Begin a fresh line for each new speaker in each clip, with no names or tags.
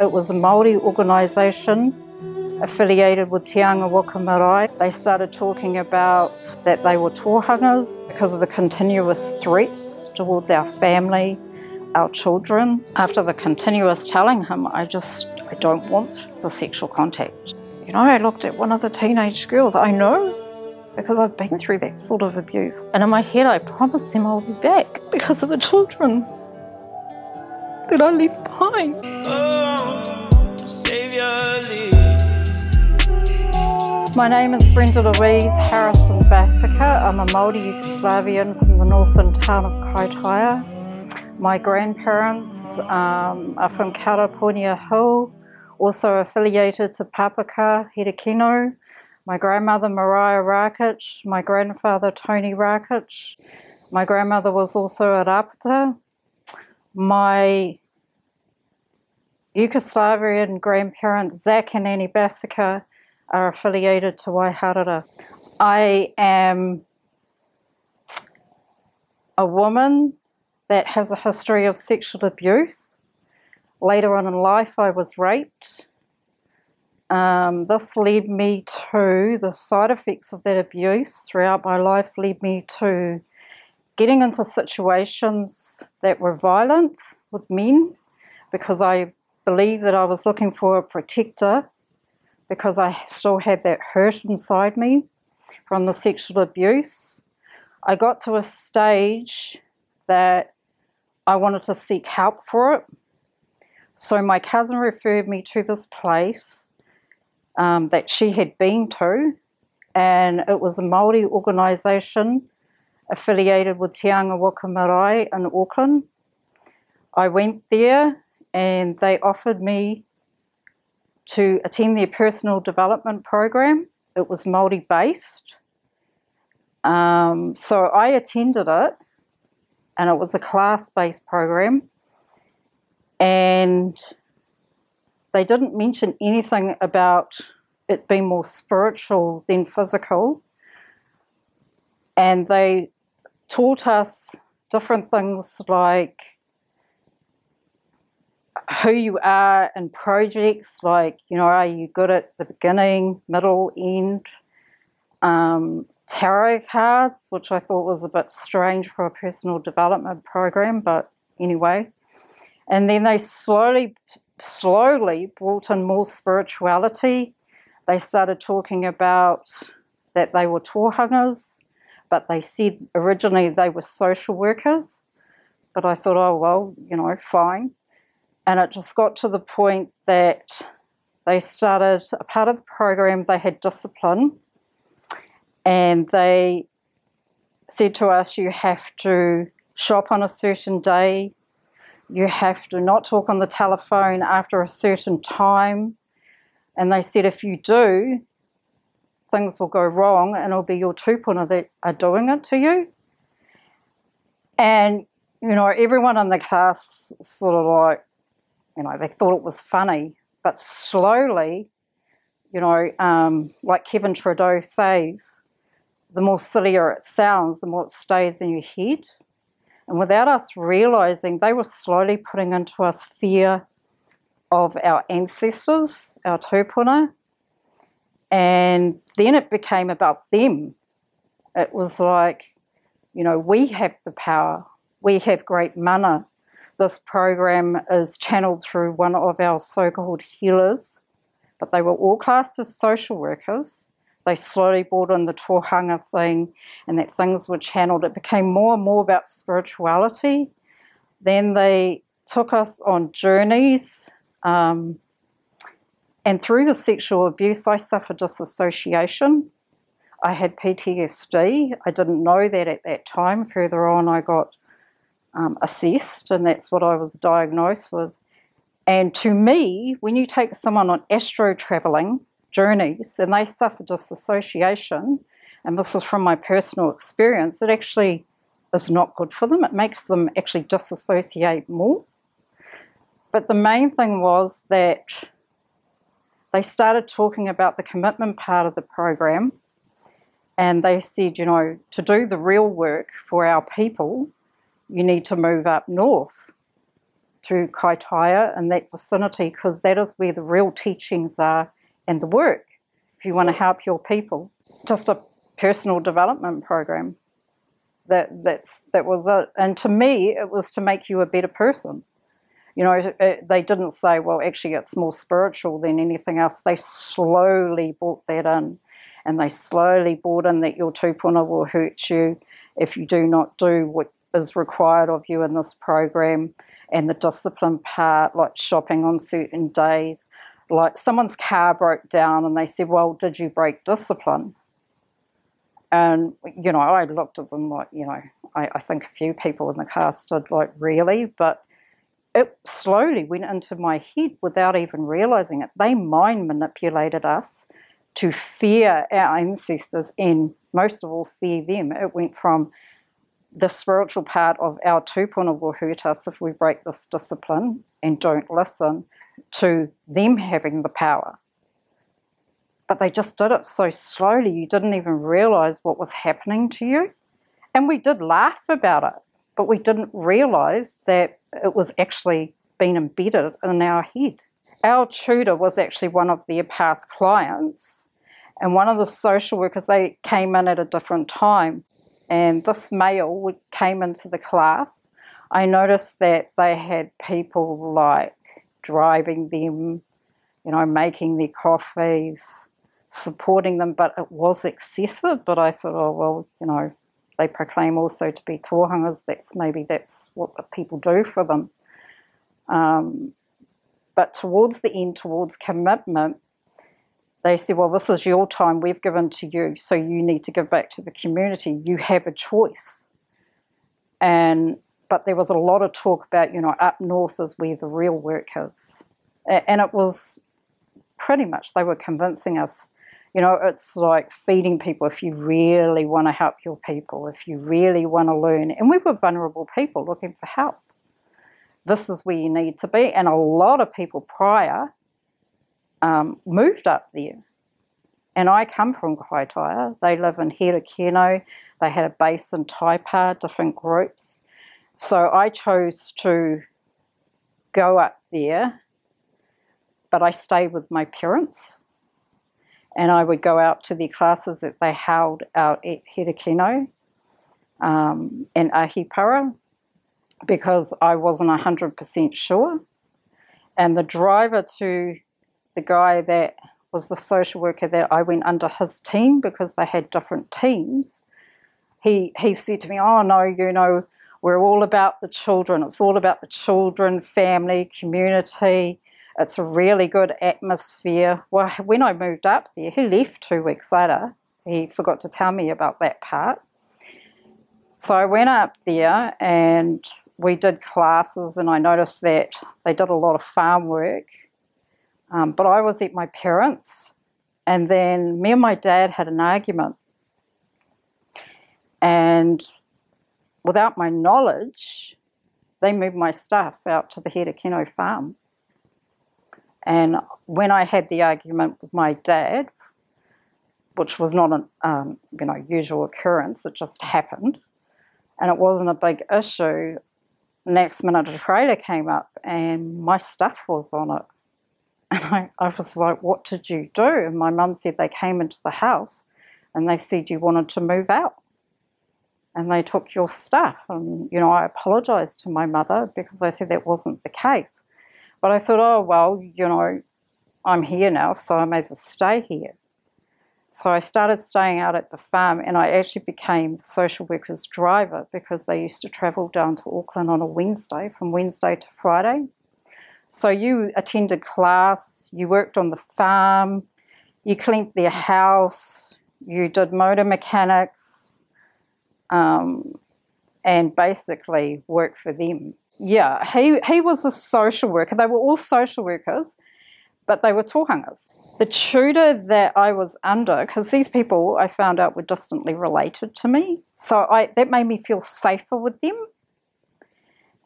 It was a Māori organisation affiliated with Te Unga Waka Marae. They started talking about that they were tohungas because of the continuous threats towards our family, our children. After the continuous telling him, I just, I don't want the sexual contact. You know, I looked at one of the teenage girls. I know because I've been through that sort of abuse. And in my head, I promised them I'll be back because of the children that I left behind. Oh. My name is Brenda Louise Harrison Basica. I'm a Māori Yugoslavian from the northern town of Kaitaia. My grandparents um, are from Karapunia Hill, also affiliated to Papaka, Herekino. My grandmother, Mariah Rakic. My grandfather, Tony Rakic. My grandmother was also a Rapata. My Yugoslavian grandparents, Zach and Annie Basica, are affiliated to Waihārara. I am a woman that has a history of sexual abuse. Later on in life, I was raped. Um, this led me to the side effects of that abuse throughout my life, led me to getting into situations that were violent with men because I believed that I was looking for a protector because I still had that hurt inside me from the sexual abuse. I got to a stage that I wanted to seek help for it. So my cousin referred me to this place um, that she had been to, and it was a Māori organisation affiliated with Te Unga Waka Marae in Auckland. I went there and they offered me to attend their personal development program. It was Māori based. Um, so I attended it, and it was a class based program. And they didn't mention anything about it being more spiritual than physical. And they taught us different things like who you are in projects, like, you know, are you good at the beginning, middle, end? Um, tarot cards, which I thought was a bit strange for a personal development program, but anyway. And then they slowly, slowly brought in more spirituality. They started talking about that they were tohungas, but they said originally they were social workers. But I thought, oh, well, you know, fine. And it just got to the point that they started a part of the program, they had discipline, and they said to us, You have to shop on a certain day, you have to not talk on the telephone after a certain time. And they said, If you do, things will go wrong and it'll be your tupuna that are doing it to you. And, you know, everyone in the class sort of like, you know, they thought it was funny, but slowly, you know, um, like Kevin Trudeau says, the more sillier it sounds, the more it stays in your head. And without us realizing, they were slowly putting into us fear of our ancestors, our tupuna. And then it became about them. It was like, you know, we have the power, we have great mana, this program is channeled through one of our so called healers, but they were all classed as social workers. They slowly brought in the tohunga thing and that things were channeled. It became more and more about spirituality. Then they took us on journeys. Um, and through the sexual abuse, I suffered disassociation. I had PTSD. I didn't know that at that time. Further on, I got um, assessed, and that's what I was diagnosed with. And to me, when you take someone on astral traveling journeys and they suffer disassociation, and this is from my personal experience, it actually is not good for them. It makes them actually disassociate more. But the main thing was that they started talking about the commitment part of the program, and they said, you know, to do the real work for our people, you need to move up north through Kaitaia and that vicinity because that is where the real teachings are and the work if you want to help your people. Just a personal development program. That that's that was it. And to me, it was to make you a better person. You know, it, they didn't say, well, actually, it's more spiritual than anything else. They slowly brought that in, and they slowly brought in that your tupuna will hurt you if you do not do what is required of you in this program, and the discipline part, like shopping on certain days. Like someone's car broke down, and they said, well, did you break discipline? And, you know, I looked at them like, you know, I, I think a few people in the car stood like, really? But it slowly went into my head without even realizing it. They mind manipulated us to fear our ancestors and most of all fear them. It went from the spiritual part of our tupuna will hurt us if we break this discipline and don't listen to them having the power but they just did it so slowly you didn't even realize what was happening to you. And we did laugh about it, but we didn't realize that it was actually being embedded in our head. Our tutor was actually one of their past clients, and one of the social workers, they came in at a different time. And this male came into the class. I noticed that they had people like driving them, you know, making their coffees, supporting them, but it was excessive. But I thought, oh well, you know, they proclaim also to be tohungas. That's maybe that's what the people do for them. Um, but towards the end, towards commitment, they said, well, this is your time we've given to you, so you need to give back to the community. You have a choice. And but there was a lot of talk about, you know, up north is where the real work is. And it was pretty much they were convincing us you know, it's like feeding people if you really want to help your people, if you really want to learn. And we were vulnerable people looking for help. This is where you need to be. And a lot of people prior um, moved up there. And I come from Kaitaia. They live in Herekino. They had a base in Taipa, different groups. So I chose to go up there, but I stayed with my parents and I would go out to the classes that they held out at Herekino um, and Ahipara because I wasn't 100% sure. And the driver to the guy that was the social worker that I went under his team because they had different teams, he, he said to me, Oh, no, you know, we're all about the children. It's all about the children, family, community. It's a really good atmosphere. Well, when I moved up there, he left two weeks later. He forgot to tell me about that part. So I went up there and we did classes, and I noticed that they did a lot of farm work. Um, but I was at my parents', and then me and my dad had an argument. And without my knowledge, they moved my stuff out to the Herekino farm. And when I had the argument with my dad, which was not an um, you know usual occurrence, it just happened, and it wasn't a big issue. Next minute, a trailer came up and my stuff was on it, and I, I was like, "What did you do?" And my mum said they came into the house, and they said you wanted to move out, and they took your stuff. And you know, I apologised to my mother because I said that wasn't the case. But I thought, oh, well, you know, I'm here now, so I may as well stay here. So I started staying out at the farm and I actually became the social worker's driver because they used to travel down to Auckland on a Wednesday, from Wednesday to Friday. So you attended class, you worked on the farm, you cleaned their house, you did motor mechanics, um, and basically worked for them. Yeah, he, he was a social worker. They were all social workers, but they were tohungas. The tutor that I was under, because these people I found out were distantly related to me, so I, that made me feel safer with them.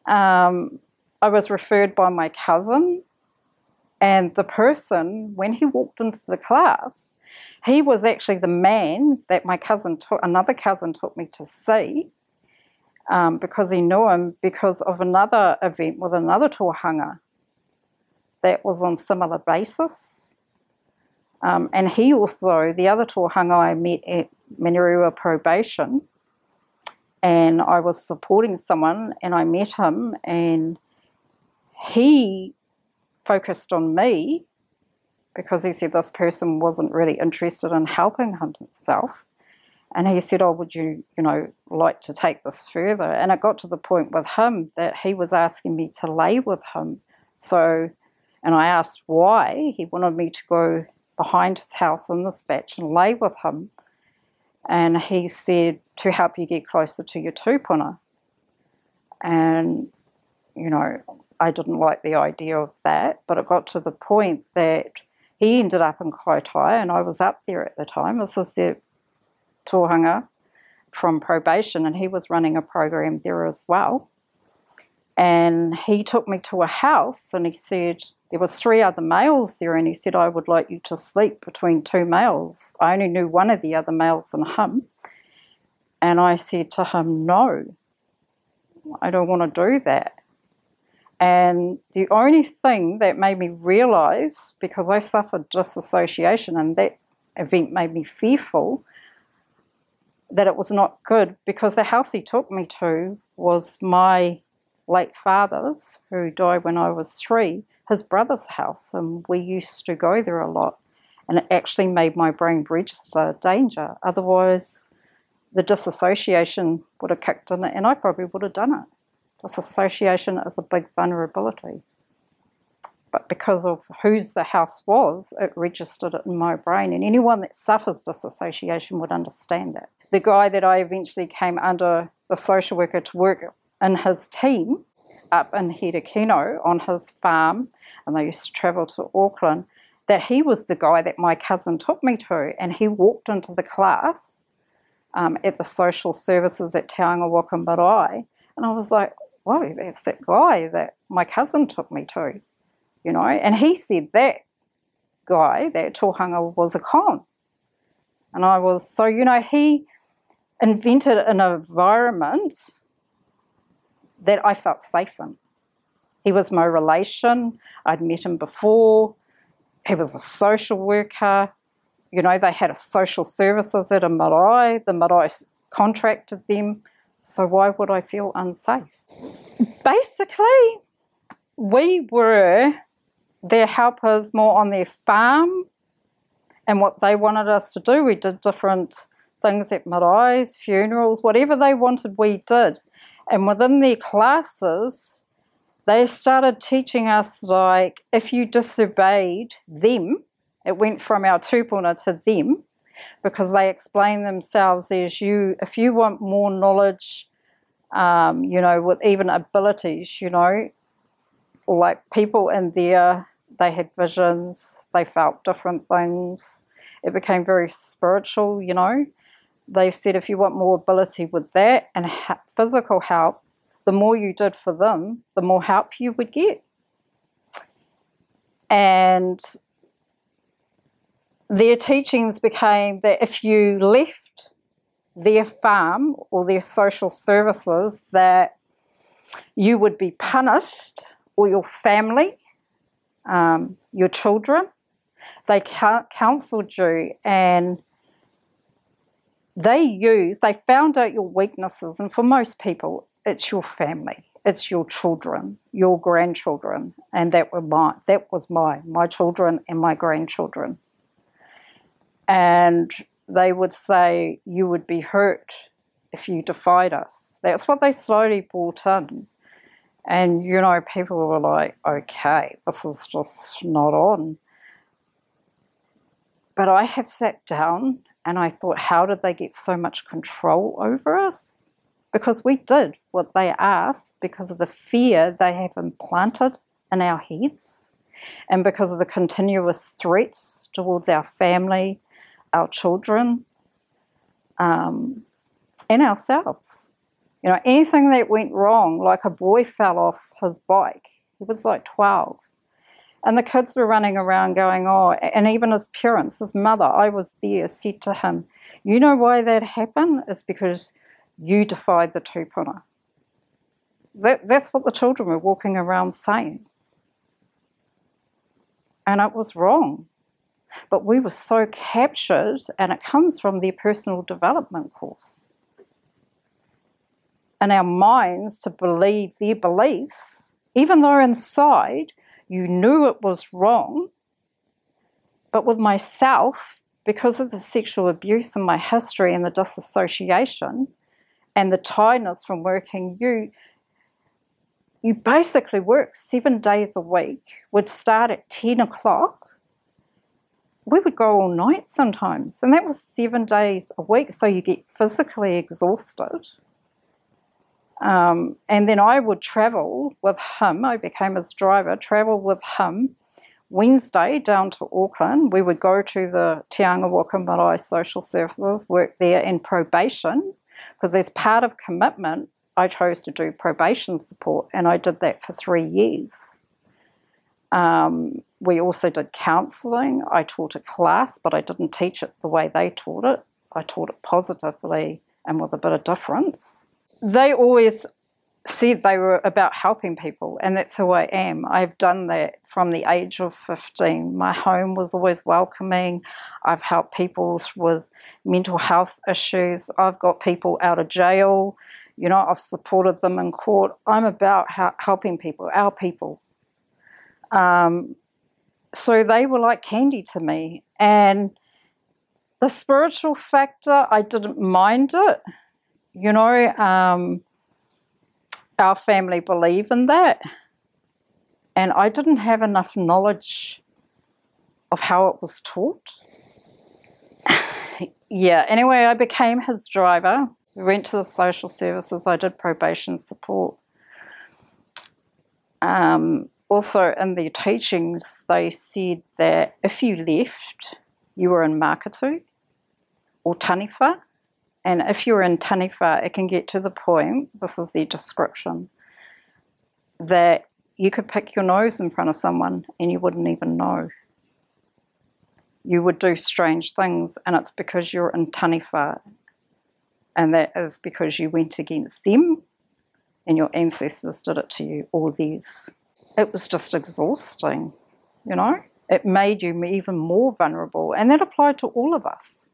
Um, I was referred by my cousin, and the person, when he walked into the class, he was actually the man that my cousin took, another cousin took me to see um, because he knew him because of another event with another tohunga that was on similar basis. Um, and he also, the other tohunga I met at Manurewa probation, and I was supporting someone and I met him and he focused on me because he said this person wasn't really interested in helping himself. And he said, Oh, would you, you know, like to take this further? And it got to the point with him that he was asking me to lay with him. So, and I asked why. He wanted me to go behind his house in this bach and lay with him. And he said, to help you get closer to your tupuna. And, you know, I didn't like the idea of that, but it got to the point that he ended up in Kaitaia and I was up there at the time. This is the tohunga from probation, and he was running a program there as well. And he took me to a house and he said, there was three other males there and he said i would like you to sleep between two males i only knew one of the other males and him and i said to him no i don't want to do that and the only thing that made me realize because i suffered disassociation and that event made me fearful that it was not good because the house he took me to was my late father's who died when i was three his brother's house, and we used to go there a lot. And it actually made my brain register danger. Otherwise, the disassociation would have kicked in, and I probably would have done it. Disassociation is a big vulnerability. But because of whose the house was, it registered it in my brain. And anyone that suffers disassociation would understand that. The guy that I eventually came under the social worker to work in his team up in Herekino on his farm and they used to travel to Auckland, that he was the guy that my cousin took me to. And he walked into the class um, at the social services at Te Unga Waka Marae. And I was like, whoa, that's that guy that my cousin took me to, you know. And he said that guy, that tohunga, was a con. And I was, so, you know, he invented an environment that I felt safe in. He was my relation. I'd met him before. He was a social worker. You know, they had a social services at a marae. The marae contracted them. So why would I feel unsafe? Basically, we were their helpers more on their farm and what they wanted us to do. We did different things at marae's, funerals, whatever they wanted, we did. And within their classes, they started teaching us like if you disobeyed them, it went from our tupuna to them because they explain themselves as you, if you want more knowledge, um, you know, with even abilities, you know, like people in there, they had visions, they felt different things. It became very spiritual, you know. They said if you want more ability with that and ha- physical help, the more you did for them, the more help you would get. And their teachings became that if you left their farm or their social services, that you would be punished or your family, um, your children. They counseled you and they used, they found out your weaknesses. And for most people, it's your family, it's your children, your grandchildren, and that were my that was my my children and my grandchildren. And they would say you would be hurt if you defied us. That's what they slowly brought in. And you know, people were like, okay, this is just not on. But I have sat down and I thought, how did they get so much control over us? because we did what they asked because of the fear they have implanted in our heads and because of the continuous threats towards our family, our children, um, and ourselves. You know, anything that went wrong, like a boy fell off his bike, he was like 12. And the kids were running around going, Oh, and even his parents, his mother, I was there, said to him, You know why that happened? It's because you defied the tupuna. That, that's what the children were walking around saying. And it was wrong. But we were so captured, and it comes from their personal development course. And our minds to believe their beliefs, even though inside you knew it was wrong. But with myself, because of the sexual abuse in my history and the disassociation and the tiredness from working, you you basically work seven days a week, would start at 10 o'clock. We would go all night sometimes, and that was seven days a week, so you get physically exhausted. Um, and then I would travel with him. I became his driver, travel with him Wednesday down to Auckland. We would go to the Te Waka Marae Social Services, work there in probation, because as part of commitment, I chose to do probation support, and I did that for three years. Um, we also did counselling. I taught a class, but I didn't teach it the way they taught it. I taught it positively and with a bit of difference. They always said they were about helping people, and that's who I am. I've done that from the age of 15. My home was always welcoming. I've helped people with mental health issues. I've got people out of jail. You know, I've supported them in court. I'm about helping people, our people. Um, so they were like candy to me. And the spiritual factor, I didn't mind it. You know, um, our family believe in that. And I didn't have enough knowledge of how it was taught. yeah, anyway, I became his driver we went to the social services. I did probation support. Um, also, in the teachings, they said that if you left, you were in Makutu or Taniwha. And if you're in Taniwha, it can get to the point, this is their description, that you could pick your nose in front of someone and you wouldn't even know. You would do strange things, and it's because you're in Taniwha and that is because you went against them and your ancestors did it to you, all these. It was just exhausting, you know? It made you even more vulnerable, and that applied to all of us.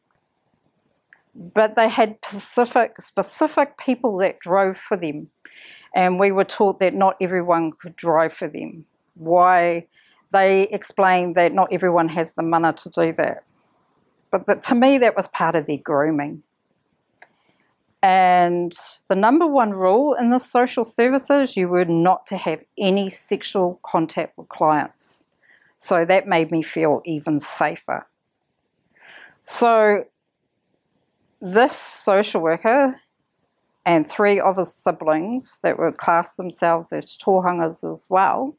But they had specific, specific people that drove for them, and we were taught that not everyone could drive for them. Why? They explained that not everyone has the money to do that. But that, to me, that was part of their grooming. And the number one rule in the social services, you were not to have any sexual contact with clients. So that made me feel even safer. So this social worker and three of his siblings that were classed themselves as tohungas as well,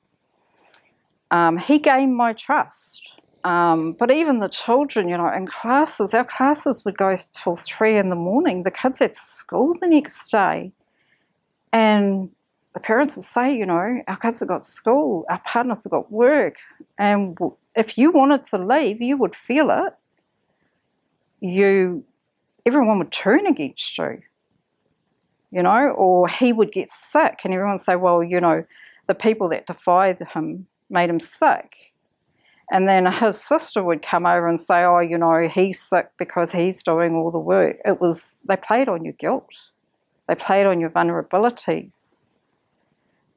um, he gained my trust. Um, but even the children, you know, in classes, our classes would go till three in the morning. The kids at school the next day. And the parents would say, you know, our kids have got school, our partners have got work. And if you wanted to leave, you would feel it. You, everyone would turn against you, you know, or he would get sick and everyone would say, well, you know, the people that defied him made him sick and then his sister would come over and say, Oh, you know, he's sick because he's doing all the work. It was, they played on your guilt, they played on your vulnerabilities.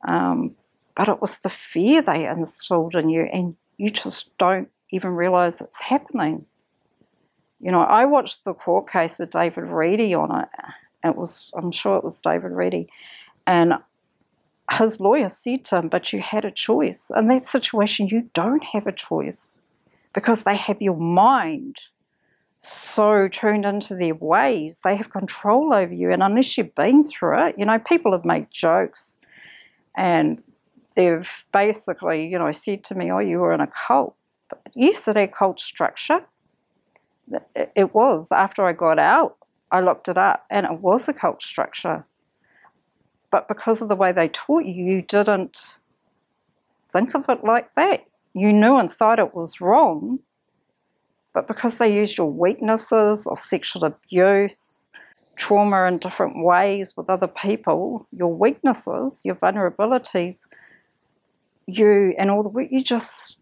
Um, but it was the fear they instilled in you, and you just don't even realize it's happening. You know, I watched the court case with David Reedy on it. It was, I'm sure it was David Reedy. And his lawyer said to him, But you had a choice. In that situation, you don't have a choice because they have your mind so tuned into their ways. They have control over you. And unless you've been through it, you know, people have made jokes and they've basically, you know, said to me, Oh, you were in a cult. But yes, it had cult structure. It was. After I got out, I looked it up and it was a cult structure. But because of the way they taught you, you didn't think of it like that. You knew inside it was wrong, but because they used your weaknesses or sexual abuse, trauma in different ways with other people, your weaknesses, your vulnerabilities, you and all the work, you just,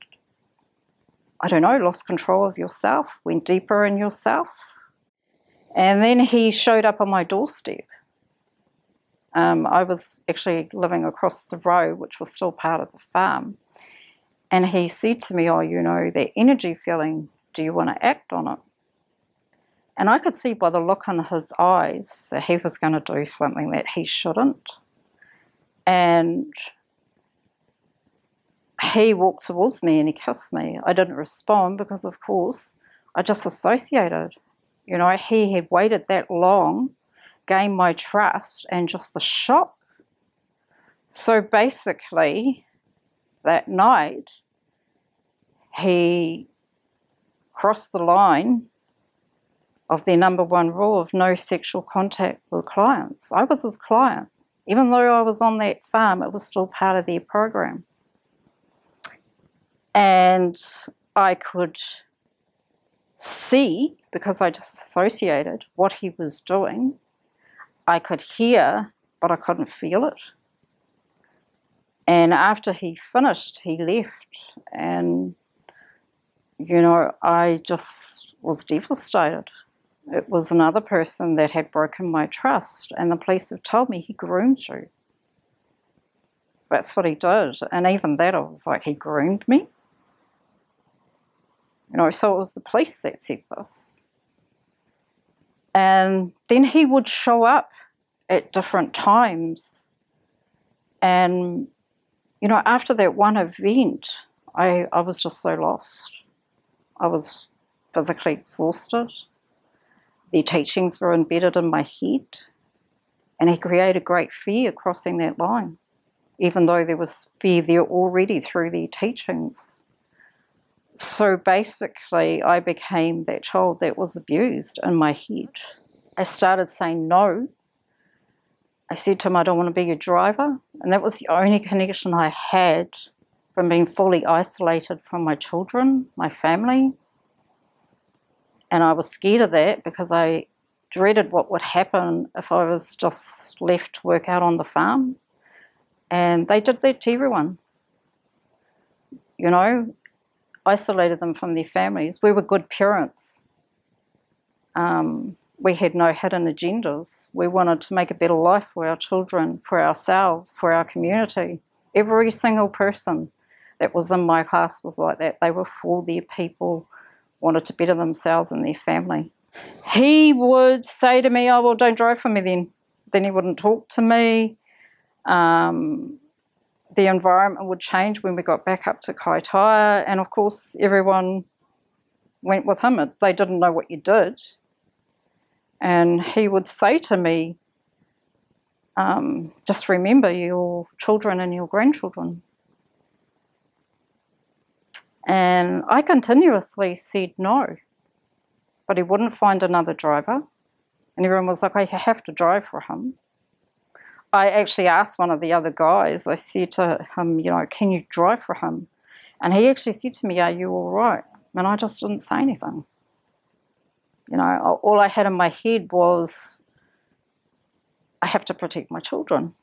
I don't know, lost control of yourself, went deeper in yourself. And then he showed up on my doorstep. Um, I was actually living across the road, which was still part of the farm. And he said to me, Oh, you know, that energy feeling, do you want to act on it? And I could see by the look in his eyes that he was going to do something that he shouldn't. And he walked towards me and he kissed me. I didn't respond because, of course, I just associated. You know, he had waited that long, gained my trust, and just the shock. So basically, that night, he crossed the line of their number one rule of no sexual contact with clients. I was his client. Even though I was on that farm, it was still part of their program. And I could see, because I just associated what he was doing, I could hear, but I couldn't feel it. And after he finished, he left. And, you know, I just was devastated. It was another person that had broken my trust, and the police have told me he groomed you. That's what he did. And even that, I was like, he groomed me? You know, so it was the police that said this. And then he would show up at different times. And, you know, after that one event, I, I was just so lost. I was physically exhausted. The teachings were embedded in my head, and he created great fear crossing that line, even though there was fear there already through the teachings. So basically, I became that child that was abused in my head. I started saying no. I said to him, I don't want to be your driver. And that was the only connection I had from being fully isolated from my children, my family, and I was scared of that because I dreaded what would happen if I was just left to work out on the farm. And they did that to everyone. You know, isolated them from their families. We were good parents. Um, we had no hidden agendas. We wanted to make a better life for our children, for ourselves, for our community. Every single person that was in my class was like that. They were for their people wanted to better themselves and their family. He would say to me, Oh, well, don't drive for me then. Then he wouldn't talk to me. Um, the environment would change when we got back up to Kaitaia, and of course, everyone went with him. They didn't know what you did. And he would say to me, um, just remember your children and your grandchildren. And I continuously said no, but he wouldn't find another driver. And everyone was like, I have to drive for him. I actually asked one of the other guys, I said to him, you know, can you drive for him? And he actually said to me, Are you all right? And I just didn't say anything. You know, all I had in my head was, I have to protect my children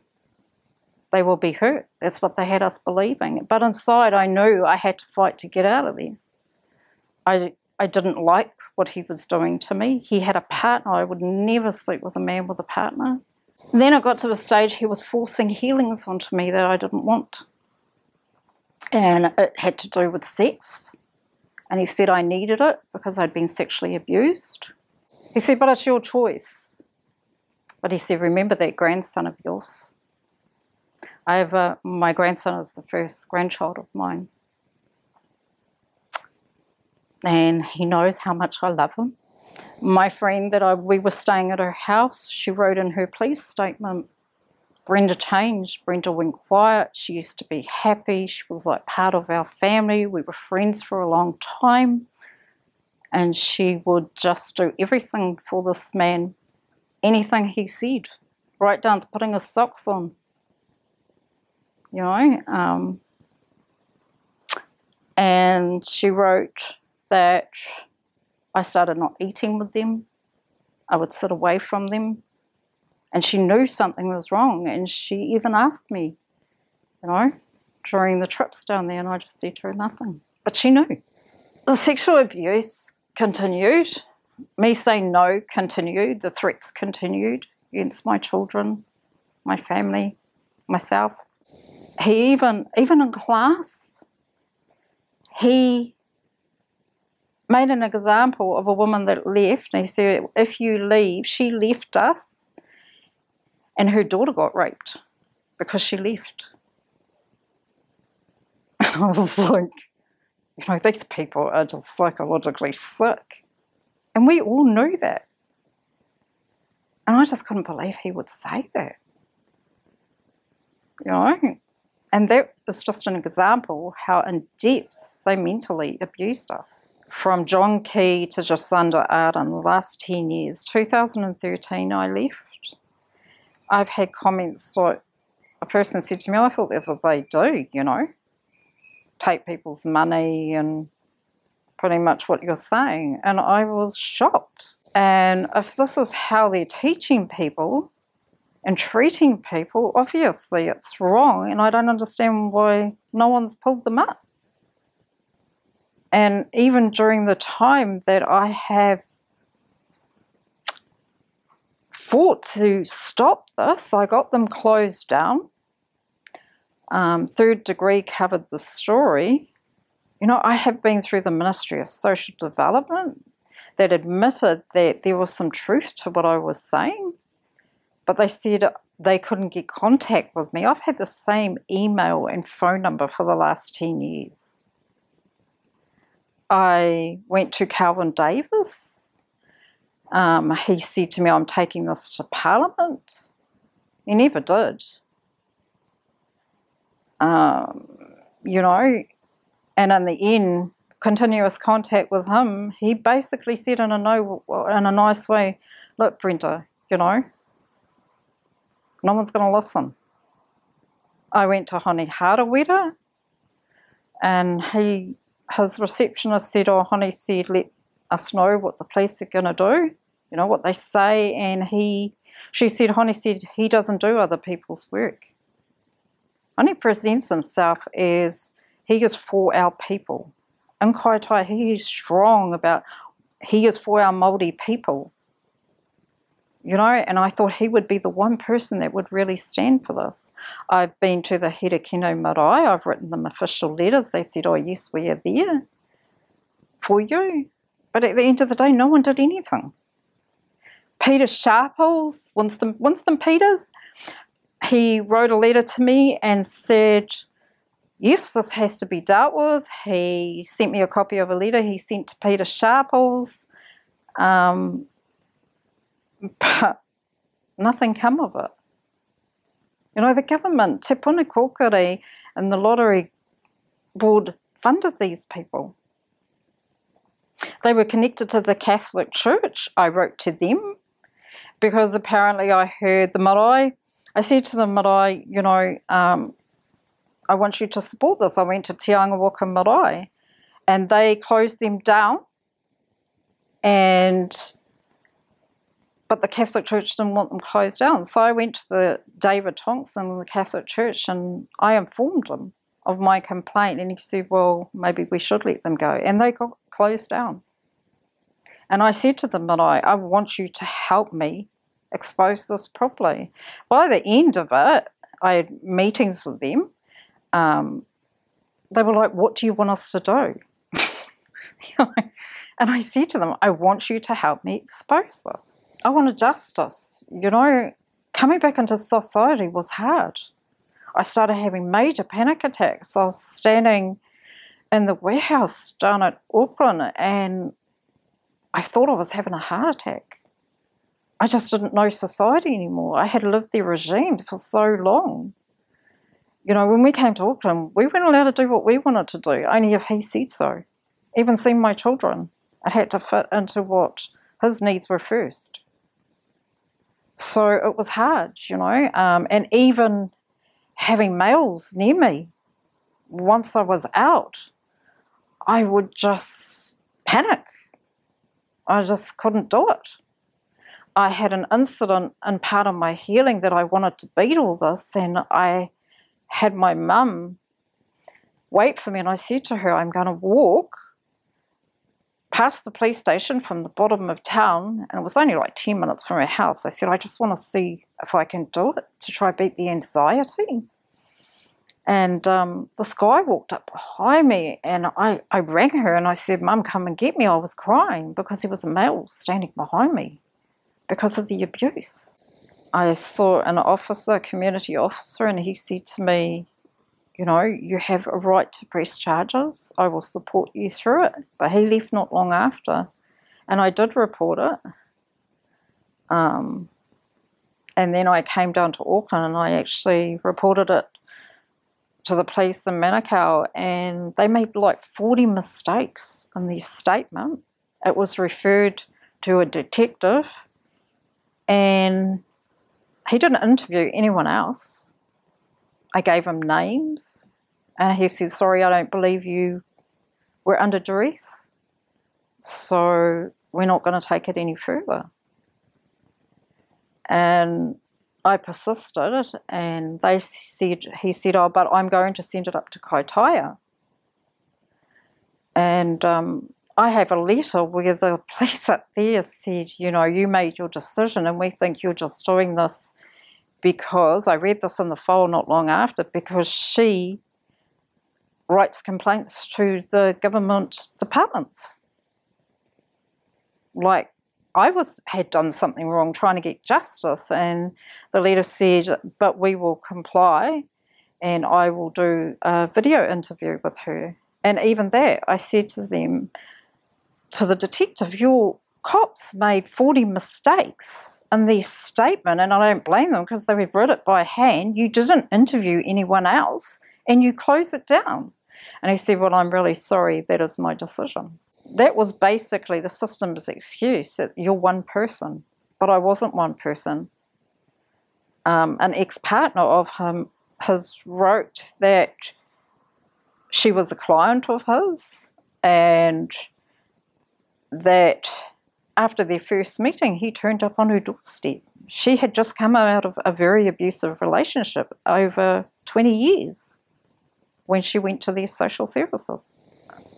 they will be hurt. That's what they had us believing. But inside, I knew I had to fight to get out of there. I, I didn't like what he was doing to me. He had a partner. I would never sleep with a man with a partner. Then it got to the stage he was forcing healings onto me that I didn't want. And it had to do with sex. And he said I needed it because I'd been sexually abused. He said, But it's your choice. But he said, Remember that grandson of yours. I have a, my grandson is the first grandchild of mine. And he knows how much I love him. My friend that I, we were staying at her house, she wrote in her police statement, Brenda changed. Brenda went quiet. She used to be happy. She was like part of our family. We were friends for a long time. And she would just do everything for this man, anything he said, right down to putting his socks on you know. Um, and she wrote that I started not eating with them. I would sit away from them. And she knew something was wrong. And she even asked me, you know, during the trips down there. And I just said to her, nothing. But she knew. The sexual abuse continued. Me saying no continued. The threats continued against my children, my family, myself. He even, even in class, he made an example of a woman that left. And he said, if you leave, she left us, and her daughter got raped because she left. I was like, you know, these people are just psychologically sick. And we all knew that. And I just couldn't believe he would say that. You know? And that is just an example how in depth they mentally abused us. From John Key to Jacinda Ardern, the last 10 years, 2013 I left. I've had comments like a person said to me, I thought that's what they do, you know, take people's money and pretty much what you're saying. And I was shocked. And if this is how they're teaching people and treating people, obviously it's wrong. And I don't understand why no one's pulled them up. And even during the time that I have fought to stop this, I got them closed down. Um, third degree covered the story. You know, I have been through the Ministry of Social Development that admitted that there was some truth to what I was saying, but they said they couldn't get contact with me. I've had the same email and phone number for the last 10 years. I went to Kelvin Davis. Um, he said to me, I'm taking this to Parliament. He never did. Um, you know, and in the end, continuous contact with him, he basically said in a no, in a nice way, "Look, Brenda, you know, no one's going to listen." I went to Hone Harawira, and he, his receptionist said, "Oh, Hone said, let us know what the police are going to do, you know what they say," and he, she said, Hone said he doesn't do other people's work. Hone presents himself as he is for our people in Kaitaia, he is strong about, he is for our Māori people. You know, and I thought he would be the one person that would really stand for this. I've been to the Herekino Marae, I've written them official letters. They said, oh, yes, we are there for you. But at the end of the day, no one did anything. Peter Sharples, Winston, Winston Peters, he wrote a letter to me and said, yes, this has to be dealt with. He sent me a copy of a letter he sent to Peter Sharples, um, but nothing come of it. You know, the government, Te Puni Kōkiri and the Lottery Board funded these people. They were connected to the Catholic Church. I wrote to them because apparently I heard the marae. I said to the marae, you know, um, I want you to support this. I went to Te Unga Waka Marae and they closed them down and but the Catholic Church didn't want them closed down. So I went to the David Thompson of the Catholic Church and I informed him of my complaint and he said, Well, maybe we should let them go. And they got closed down. And I said to them, Marae, I I want you to help me expose this properly. By the end of it, I had meetings with them um, they were like, What do you want us to do? and I said to them, I want you to help me expose this. I want justice. You know, coming back into society was hard. I started having major panic attacks. I was standing in the warehouse down at Auckland and I thought I was having a heart attack. I just didn't know society anymore. I had lived the regime for so long you know, when we came to Auckland, we weren't allowed to do what we wanted to do, only if he said so. Even seeing my children, it had to fit into what his needs were first. So it was hard, you know, um, and even having males near me, once I was out, I would just panic. I just couldn't do it. I had an incident in part of my healing that I wanted to beat all this, and I had my mum wait for me, and I said to her, I'm going to walk past the police station from the bottom of town, and it was only like 10 minutes from her house. I said, I just want to see if I can do it to try beat the anxiety. And um, this guy walked up behind me, and I, I rang her and I said, Mum, come and get me. I was crying because there was a male standing behind me because of the abuse. I saw an officer, community officer, and he said to me, You know, you have a right to press charges. I will support you through it. But he left not long after, and I did report it. Um, and then I came down to Auckland and I actually reported it to the police in Manukau, and they made like 40 mistakes in their statement. It was referred to a detective, and he didn't interview anyone else. I gave him names, and he said, Sorry, I don't believe you were under duress, so we're not going to take it any further. And I persisted, and they said, he said, oh, but I'm going to send it up to Kaitaia. And um, I have a letter where the police up there said, you know, you made your decision, and we think you're just doing this because I read this in the file not long after because she writes complaints to the government departments. Like I was had done something wrong trying to get justice, and the letter said, "But we will comply, and I will do a video interview with her." And even that, I said to them, to the detective, "Your cops made forty mistakes in their statement, and I don't blame them because they read it by hand. You didn't interview anyone else, and you close it down." And he said, "Well, I'm really sorry. That is my decision." That was basically the system's excuse that you're one person, but I wasn't one person. Um, an ex partner of him has wrote that she was a client of his and that after their first meeting, he turned up on her doorstep. She had just come out of a very abusive relationship over 20 years when she went to their social services.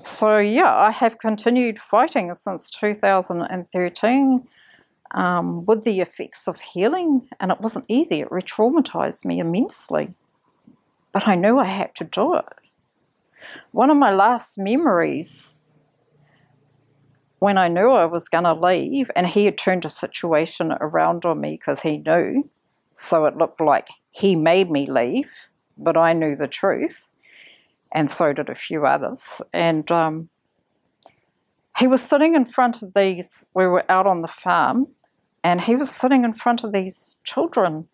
So, yeah, I have continued fighting since 2013 um, with the effects of healing, and it wasn't easy. It re traumatized me immensely. But I knew I had to do it. One of my last memories when I knew I was going to leave, and he had turned a situation around on me because he knew, so it looked like he made me leave, but I knew the truth and so did a few others. And um, he was sitting in front of these, we were out on the farm, and he was sitting in front of these children.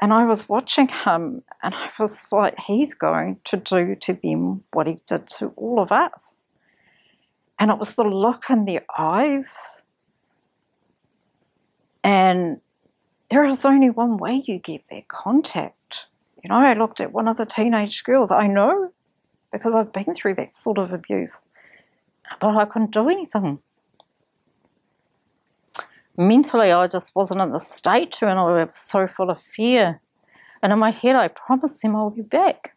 And I was watching him, and I was like, he's going to do to them what he did to all of us. And it was the look in their eyes. And there is only one way you get that contact. You know, I looked at one of the teenage girls. I know because I've been through that sort of abuse. But I couldn't do anything. Mentally, I just wasn't in the state to, and I was so full of fear. And in my head, I promised him I'll be back.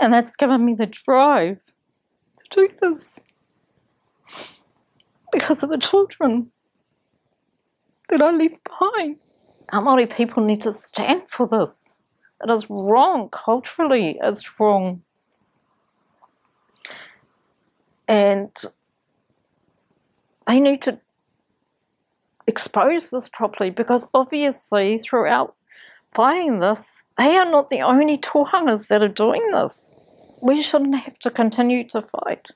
And that's given me the drive to do this because of the children that I leave behind. Our Māori people need to stand for this. It is wrong. Culturally, it's wrong. And they need to expose this properly because obviously, throughout fighting this, they are not the only tohungas that are doing this. We shouldn't have to continue to fight.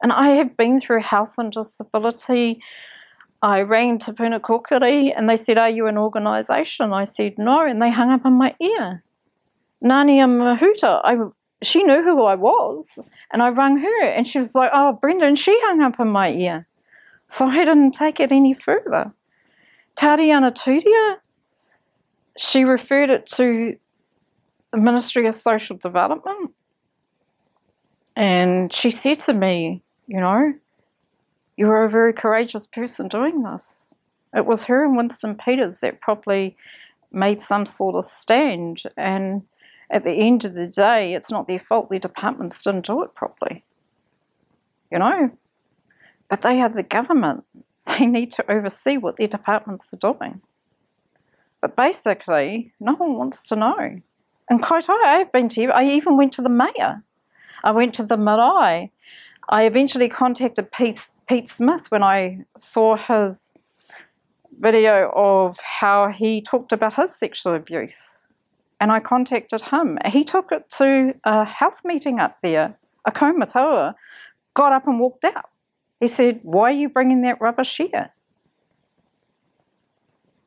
And I have been through health and disability. I rang Te Puni Kōkiri and they said, Are you an organisation? I said, No. And they hung up on my ear. Nanaia Mahuta, I, she knew who I was, and I rang her, and she was like, "Oh, Brenda," and she hung up in my ear, so I didn't take it any further. Tariana Turia, she referred it to the Ministry of Social Development, and she said to me, "You know, You were a very courageous person doing this. It was her and Winston Peters that probably made some sort of stand. And at the end of the day, it's not their fault their departments didn't do it properly. You know? But they are the government. They need to oversee what their departments are doing. But basically, no one wants to know. And quite I've been to, I even went to the mayor. I went to the marae. I eventually contacted Pete, Pete Smith when I saw his video of how he talked about his sexual abuse. And I contacted him. He took it to a health meeting up there, a kaumatua, got up and walked out. He said, Why are you bringing that rubbish here?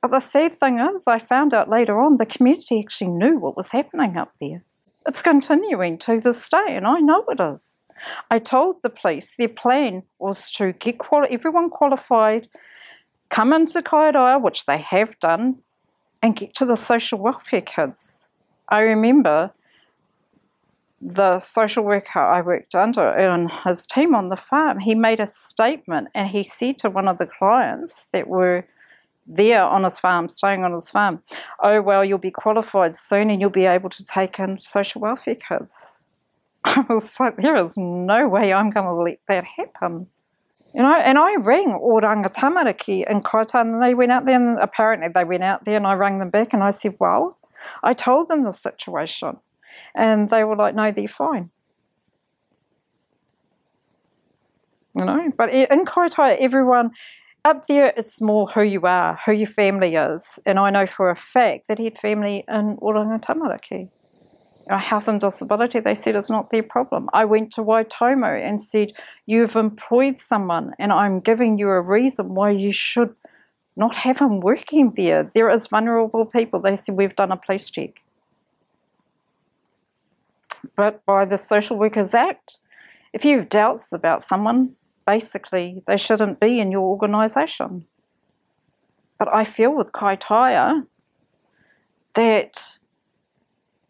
But the sad thing is, I found out later on the community actually knew what was happening up there. It's continuing to this day, and I know it is. I told the police their plan was to get quali- everyone qualified, come into Kaitaia, which they have done, and get to the social welfare kids. I remember the social worker I worked under and his team on the farm, he made a statement and he said to one of the clients that were there on his farm, staying on his farm, oh, well, you'll be qualified soon and you'll be able to take in social welfare kids. I was like, there is no way I'm going to let that happen. You know, and I rang Oranga Tamariki in Kaitaia and they went out there and apparently they went out there and I rang them back and I said, well, I told them the situation. And they were like, no, they're fine. You know, but in Kaitaia, everyone up there, it's more who you are, who your family is. And I know for a fact that he had family in Oranga Tamariki. You health and disability, they said, is not their problem. I went to Waitomo and said, You've employed someone, and I'm giving you a reason why you should not have them working there. There is vulnerable people. They said, We've done a police check but by the Social Workers Act, if you have doubts about someone, basically they shouldn't be in your organisation. But I feel with Kaitaia that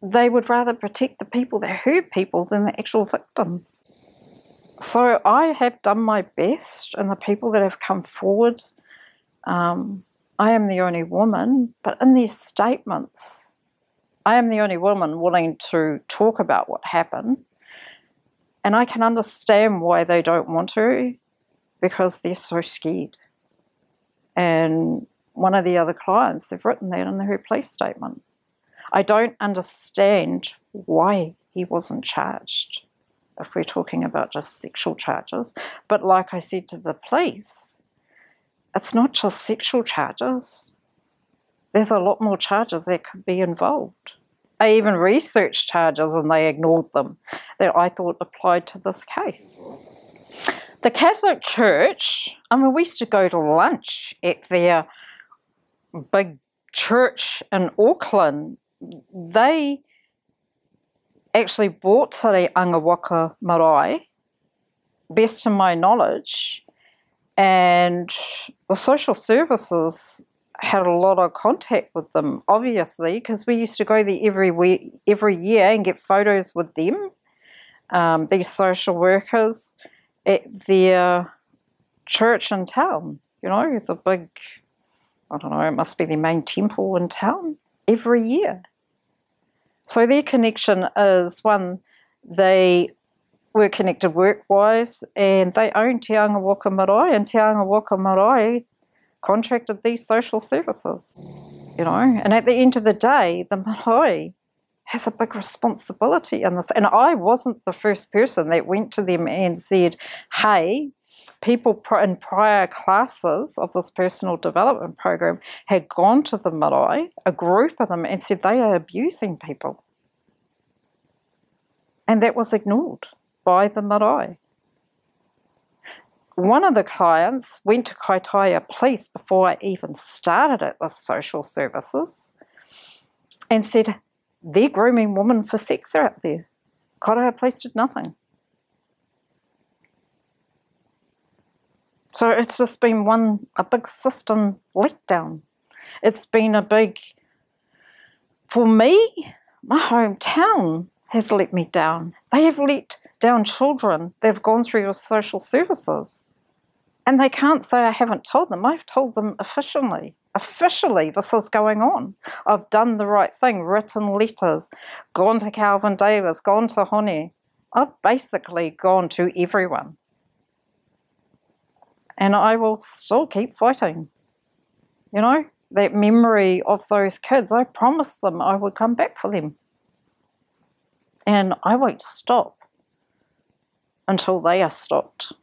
they would rather protect the people that hurt people than the actual victims. So I have done my best, and the people that have come forward, um, I am the only woman, but in these statements, I am the only woman willing to talk about what happened. And I can understand why they don't want to because they're so scared. And one of the other clients have written that in their police statement. I don't understand why he wasn't charged if we're talking about just sexual charges. But like I said to the police, it's not just sexual charges there's a lot more charges that could be involved. I even researched charges and they ignored them that I thought applied to this case. The Catholic Church, I mean, we used to go to lunch at their big church in Auckland. They actually bought Te Unga Waka Marae, best to my knowledge, and the social services had a lot of contact with them, obviously, because we used to go there every week, every year and get photos with them, um, these social workers at their church in town. You know, the big, I don't know, it must be the main temple in town every year. So their connection is one, they were connected work wise and they own Te Unga Waka Marae, and Te Unga Waka Marae contracted these social services, you know. And at the end of the day, the marae has a big responsibility in this. And I wasn't the first person that went to them and said, hey, people in prior classes of this personal development program had gone to the marae, a group of them, and said they are abusing people. And that was ignored by the marae one of the clients went to Kaitaia Police before I even started at the social services and said, they're grooming women for sex out there. Kaitaia Police did nothing. So it's just been one, a big system letdown. It's been a big, for me, my hometown has let me down. They have let down children that have gone through your social services. And they can't say I haven't told them. I've told them officially. Officially, this is going on. I've done the right thing, written letters, gone to Kelvin Davis, gone to Hone. I've basically gone to everyone. And I will still keep fighting. You know, that memory of those kids, I promised them I would come back for them. And I won't stop until they are stopped.